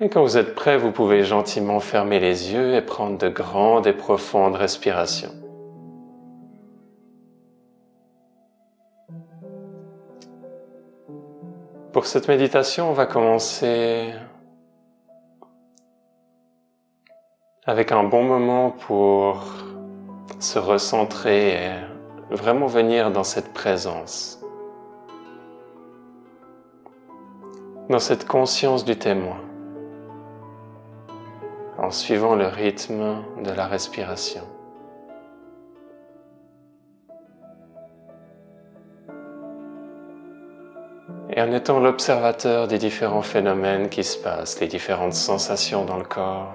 Et quand vous êtes prêt, vous pouvez gentiment fermer les yeux et prendre de grandes et profondes respirations. Pour cette méditation, on va commencer avec un bon moment pour se recentrer et vraiment venir dans cette présence, dans cette conscience du témoin, en suivant le rythme de la respiration. Et en étant l'observateur des différents phénomènes qui se passent, les différentes sensations dans le corps,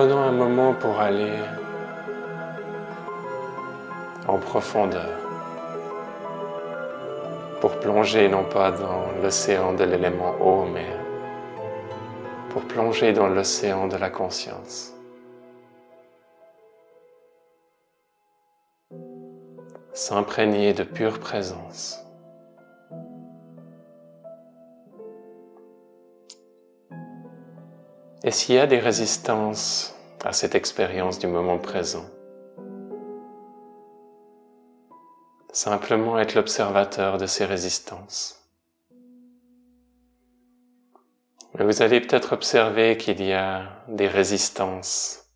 en prenant un moment pour aller en profondeur, pour plonger non pas dans l'océan de l'élément eau, mais pour plonger dans l'océan de la conscience. S'imprégner de pure présence. Et s'il y a des résistances à cette expérience du moment présent, simplement être l'observateur de ces résistances. Mais vous allez peut-être observer qu'il y a des résistances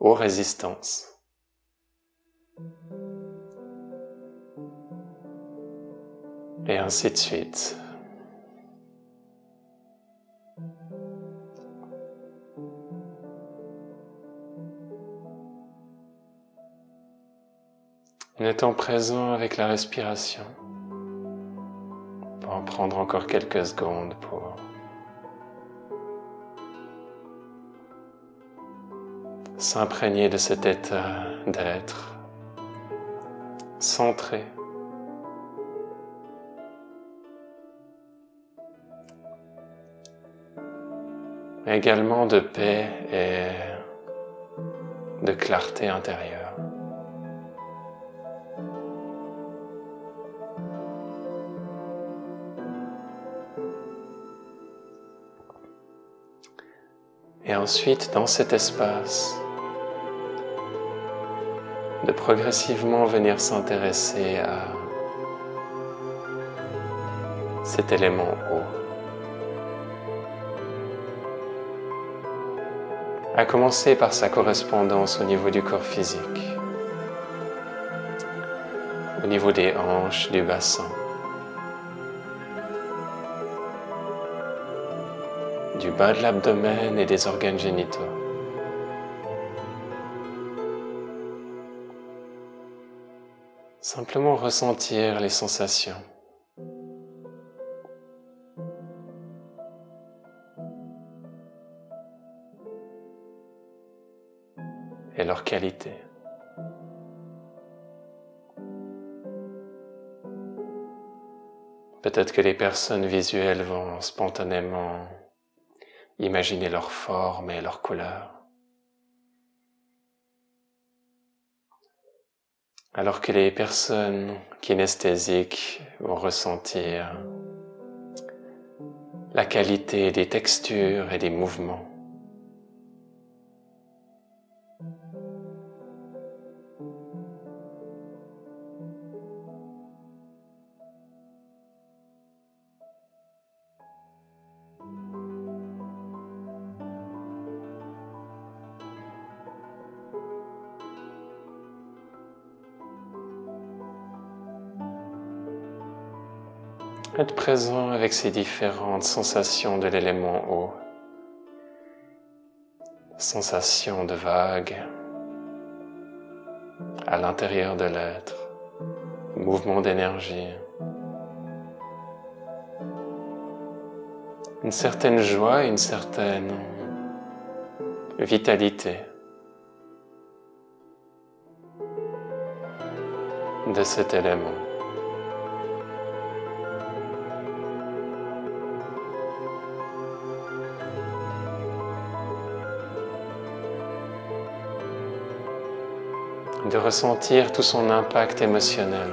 aux résistances. Et ainsi de suite. En étant présent avec la respiration. On va en prendre encore quelques secondes pour s'imprégner de cet état d'être centré. également de paix et de clarté intérieure. Ensuite, dans cet espace, de progressivement venir s'intéresser à cet élément haut. À commencer par sa correspondance au niveau du corps physique, au niveau des hanches, du bassin. Bas de l'abdomen et des organes génitaux. Simplement ressentir les sensations. et leur qualité. Peut-être que les personnes visuelles vont spontanément Imaginez leur forme et leur couleur. Alors que les personnes kinesthésiques vont ressentir la qualité des textures et des mouvements. Être présent avec ces différentes sensations de l'élément eau. Sensations de vagues à l'intérieur de l'être, mouvement d'énergie. Une certaine joie, une certaine vitalité de cet élément. De ressentir tout son impact émotionnel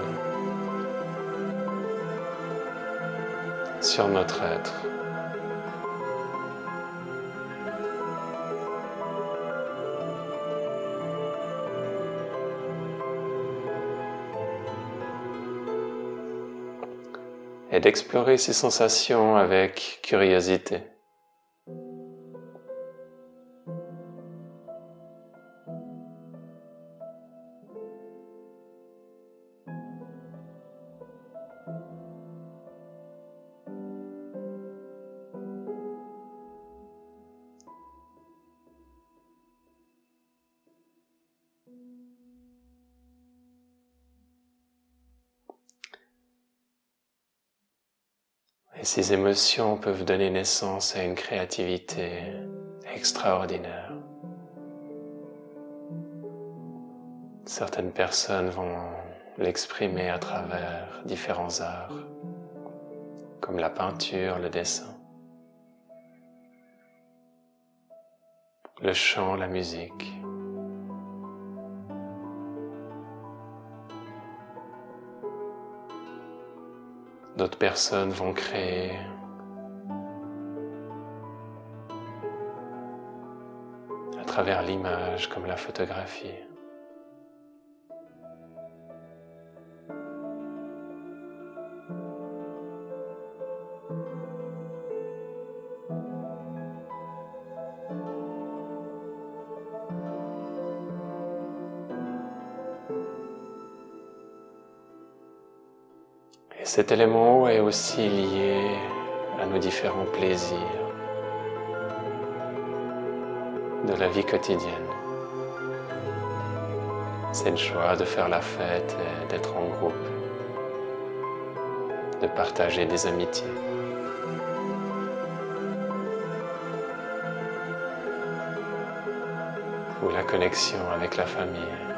sur notre être. et d'explorer ces sensations avec curiosité. Et ces émotions peuvent donner naissance à une créativité extraordinaire. Certaines personnes vont l'exprimer à travers différents arts, comme la peinture, le dessin, le chant, la musique. D'autres personnes vont créer à travers l'image comme la photographie. Cet élément est aussi lié à nos différents plaisirs de la vie quotidienne. C'est le choix de faire la fête d'être en groupe, de partager des amitiés. ou la connexion avec la famille.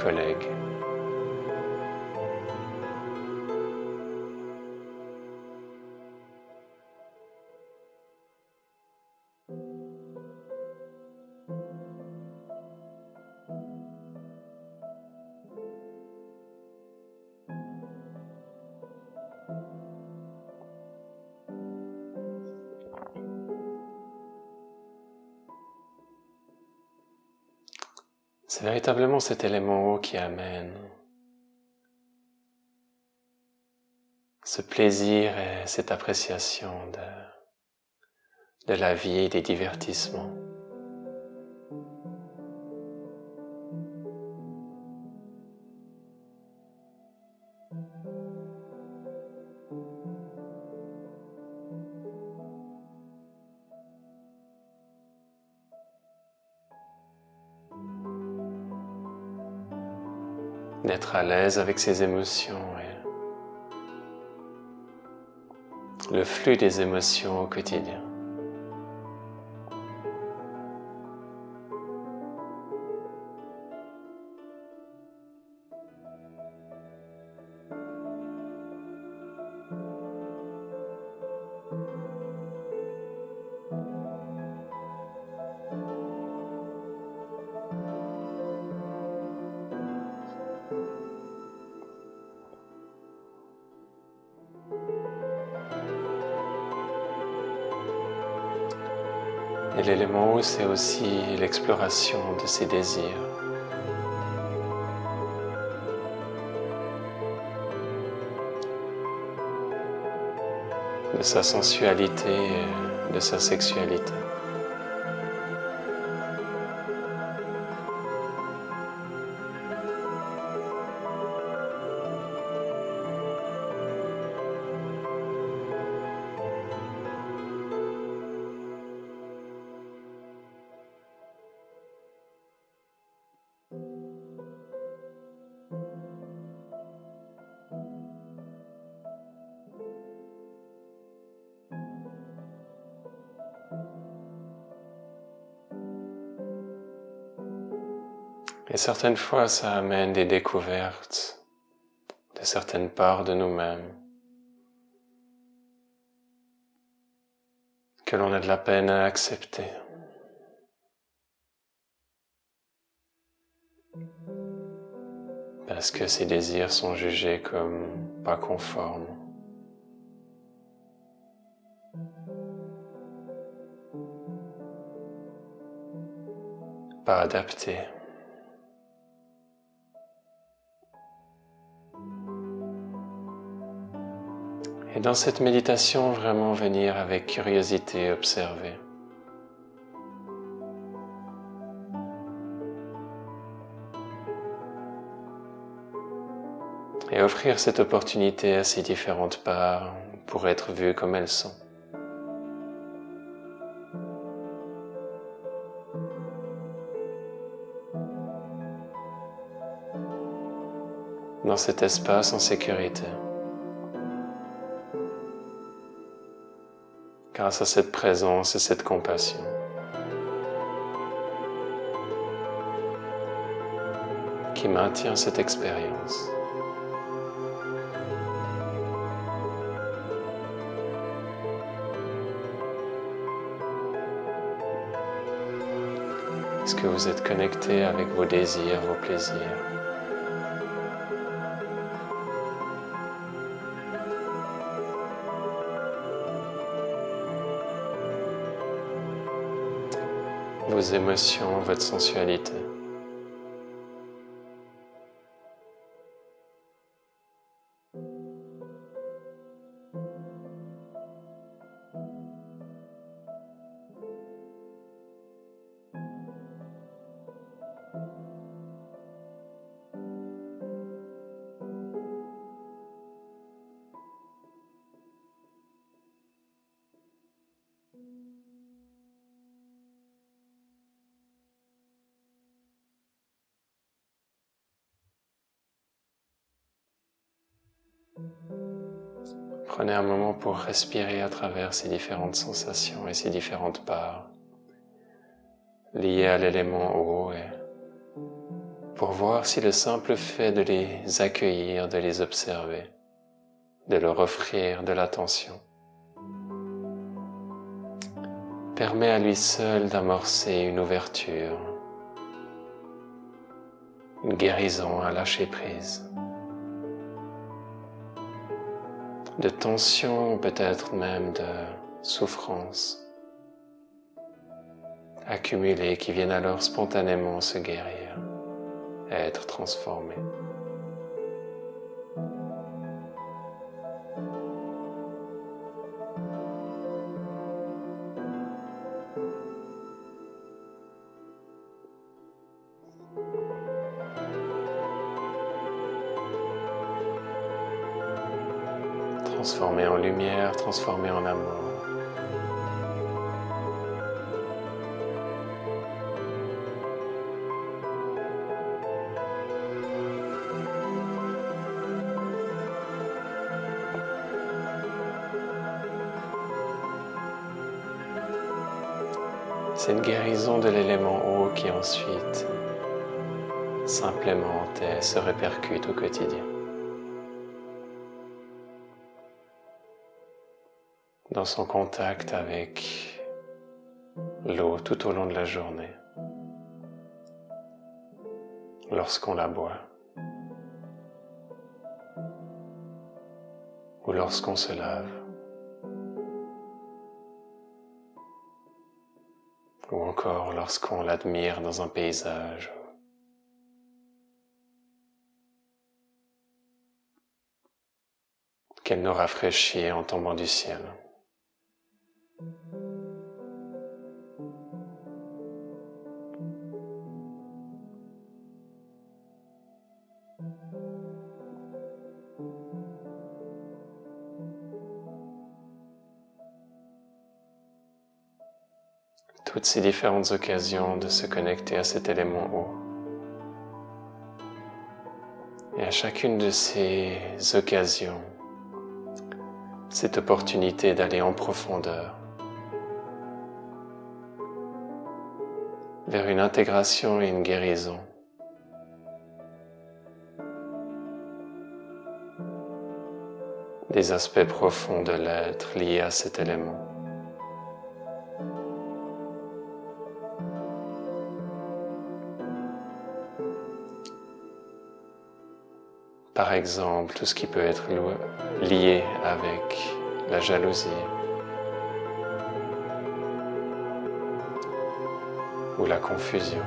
Collègues. C'est véritablement cet élément haut qui amène ce plaisir et cette appréciation de, la vie et des divertissements. D'être à l'aise avec ses émotions et le flux des émotions au quotidien. L'élément haut, c'est aussi l'exploration de ses désirs. de sa sensualité, de sa sexualité. Et certaines fois, ça amène des découvertes de certaines parts de nous-mêmes que l'on a de la peine à accepter. Parce que ces désirs sont jugés comme pas conformes. Pas adaptés. Et dans cette méditation, vraiment venir avec curiosité observer. Et offrir cette opportunité à ces différentes parts pour être vues comme elles sont. Dans cet espace en sécurité. Grâce à cette présence et cette compassion. qui maintient cette expérience. Est-ce que vous êtes connecté avec vos désirs, vos plaisirs? Vos émotions, votre sensualité. Prenez un moment pour respirer à travers ces différentes sensations et ces différentes parts liées à l'élément eau et pour voir si le simple fait de les accueillir, de les observer, de leur offrir de l'attention, permet à lui seul d'amorcer une ouverture, une guérison à lâcher prise. De tension, peut-être même de souffrance accumulées qui viennent alors spontanément se guérir être transformées. Transformé en lumière, transformé en amour. C'est une guérison de l'élément eau qui ensuite s'implémente et se répercute au quotidien. Dans son contact avec l'eau tout au long de la journée, lorsqu'on la boit, ou lorsqu'on se lave, ou encore lorsqu'on l'admire dans un paysage. qu'elle nous rafraîchit en tombant du ciel. toutes ces différentes occasions de se connecter à cet élément haut. Et à chacune de ces occasions, cette opportunité d'aller en profondeur vers une intégration et une guérison. des aspects profonds de l'être liés à cet élément. Par exemple, tout ce qui peut être lié avec la jalousie ou la confusion.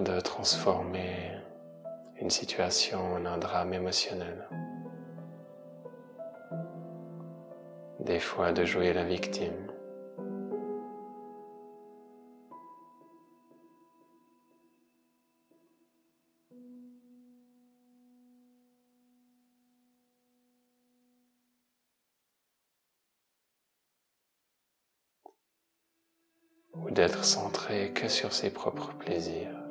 De transformer une situation en un drame émotionnel. Des fois de jouer la victime. ou d'être centré que sur ses propres plaisirs,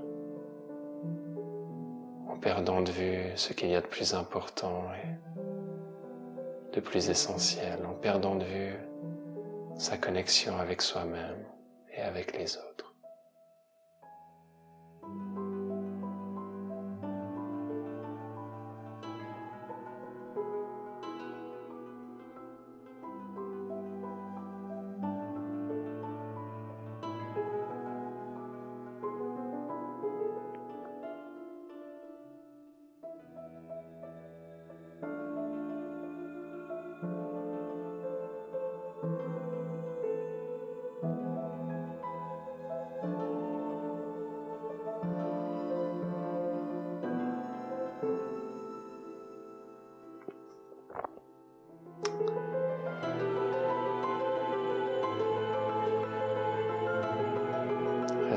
perdant de vue ce qu'il y a de plus important et de plus essentiel, en perdant de vue sa connexion avec soi-même et avec les autres.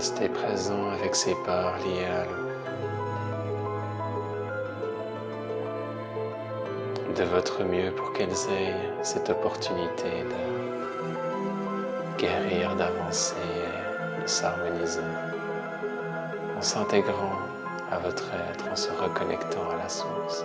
Restez présent avec ces parts liées à l'eau. De votre mieux pour qu'elles aient cette opportunité de guérir, d'avancer et de s'harmoniser en s'intégrant à votre être, en se reconnectant à la source.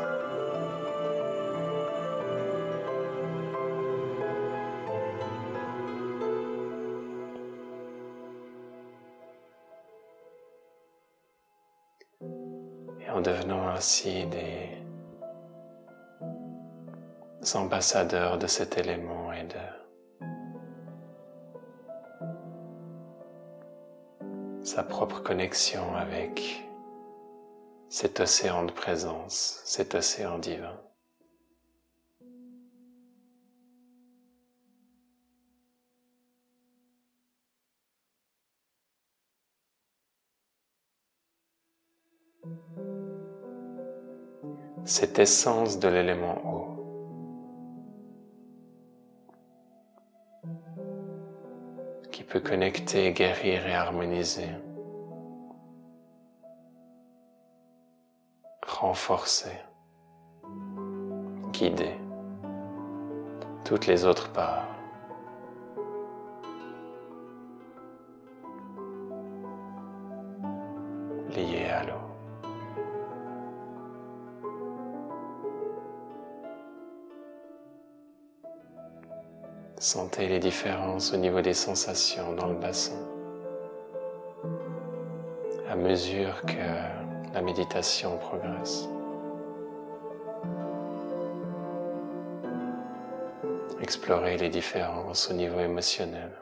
Des ambassadeurs de cet élément et de sa propre connexion avec cet océan de présence, cet océan divin. Cette essence de l'élément eau. qui peut connecter, guérir et harmoniser, renforcer, guider toutes les autres parts. Sentez les différences au niveau des sensations dans le bassin. À mesure que la méditation progresse. Explorez les différences au niveau émotionnel.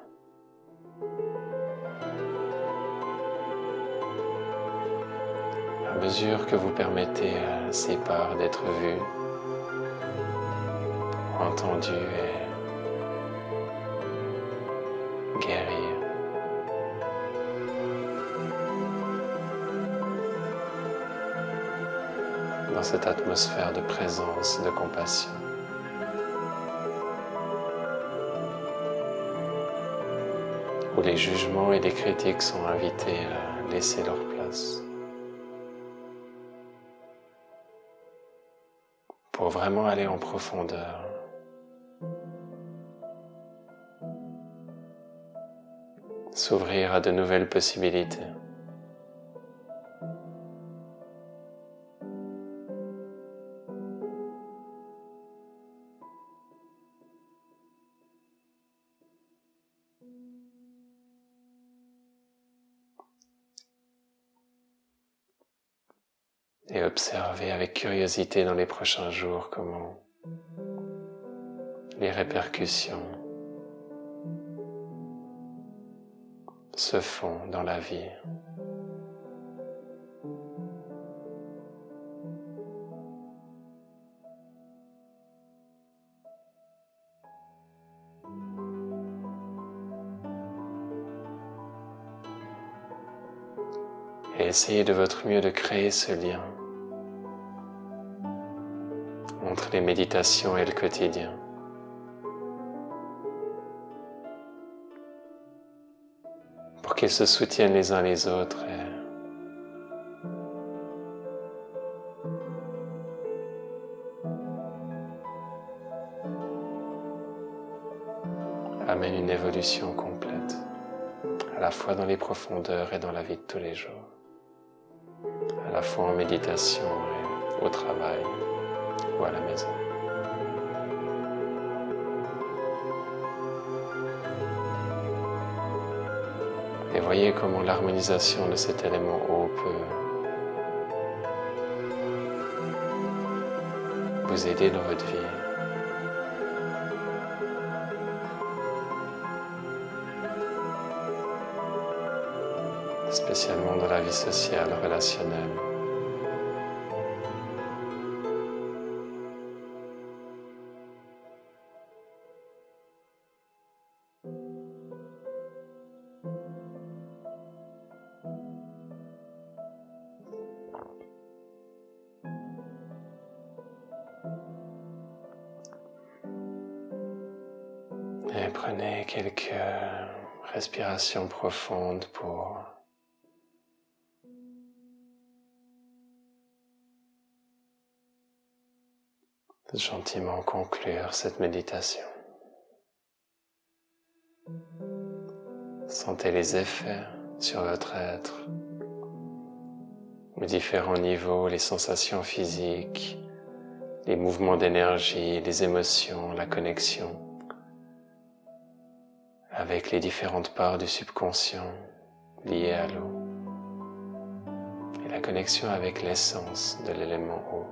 À mesure que vous permettez à ces parts d'être vues, entendues et Dans cette atmosphère de présence, de compassion. Où les jugements et les critiques sont invités à laisser leur place. vraiment aller en profondeur. S'ouvrir à de nouvelles possibilités. Curiosité dans les prochains jours comment les répercussions se font dans la vie. Et essayez de votre mieux de créer ce lien les méditations et le quotidien. Pour qu'ils se soutiennent les uns les autres et amènent une évolution complète, à la fois dans les profondeurs et dans la vie de tous les jours, à la fois en méditation et au travail à la maison. Et voyez comment l'harmonisation de cet élément haut peut vous aider dans votre vie. spécialement dans la vie sociale, relationnelle. Prenez quelques respirations profondes pour gentiment conclure cette méditation. Sentez les effets sur votre être, aux différents niveaux, les sensations physiques, les mouvements d'énergie, les émotions, la connexion avec les différentes parts du subconscient liées à l'eau et la connexion avec l'essence de l'élément eau.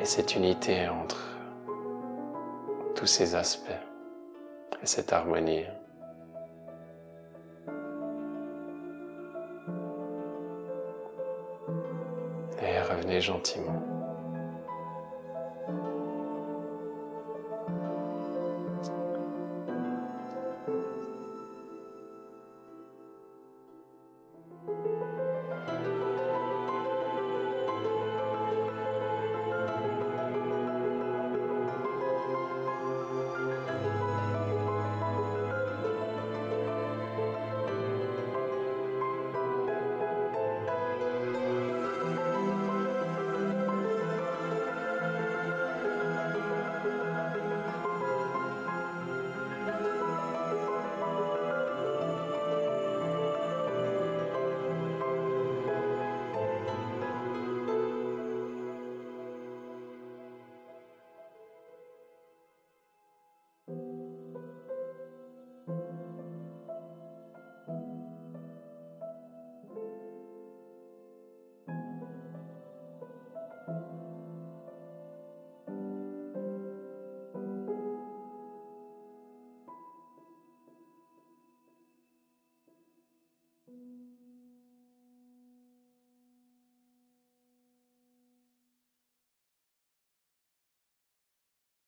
Et cette unité entre tous ces aspects et cette harmonie. Et revenez gentiment.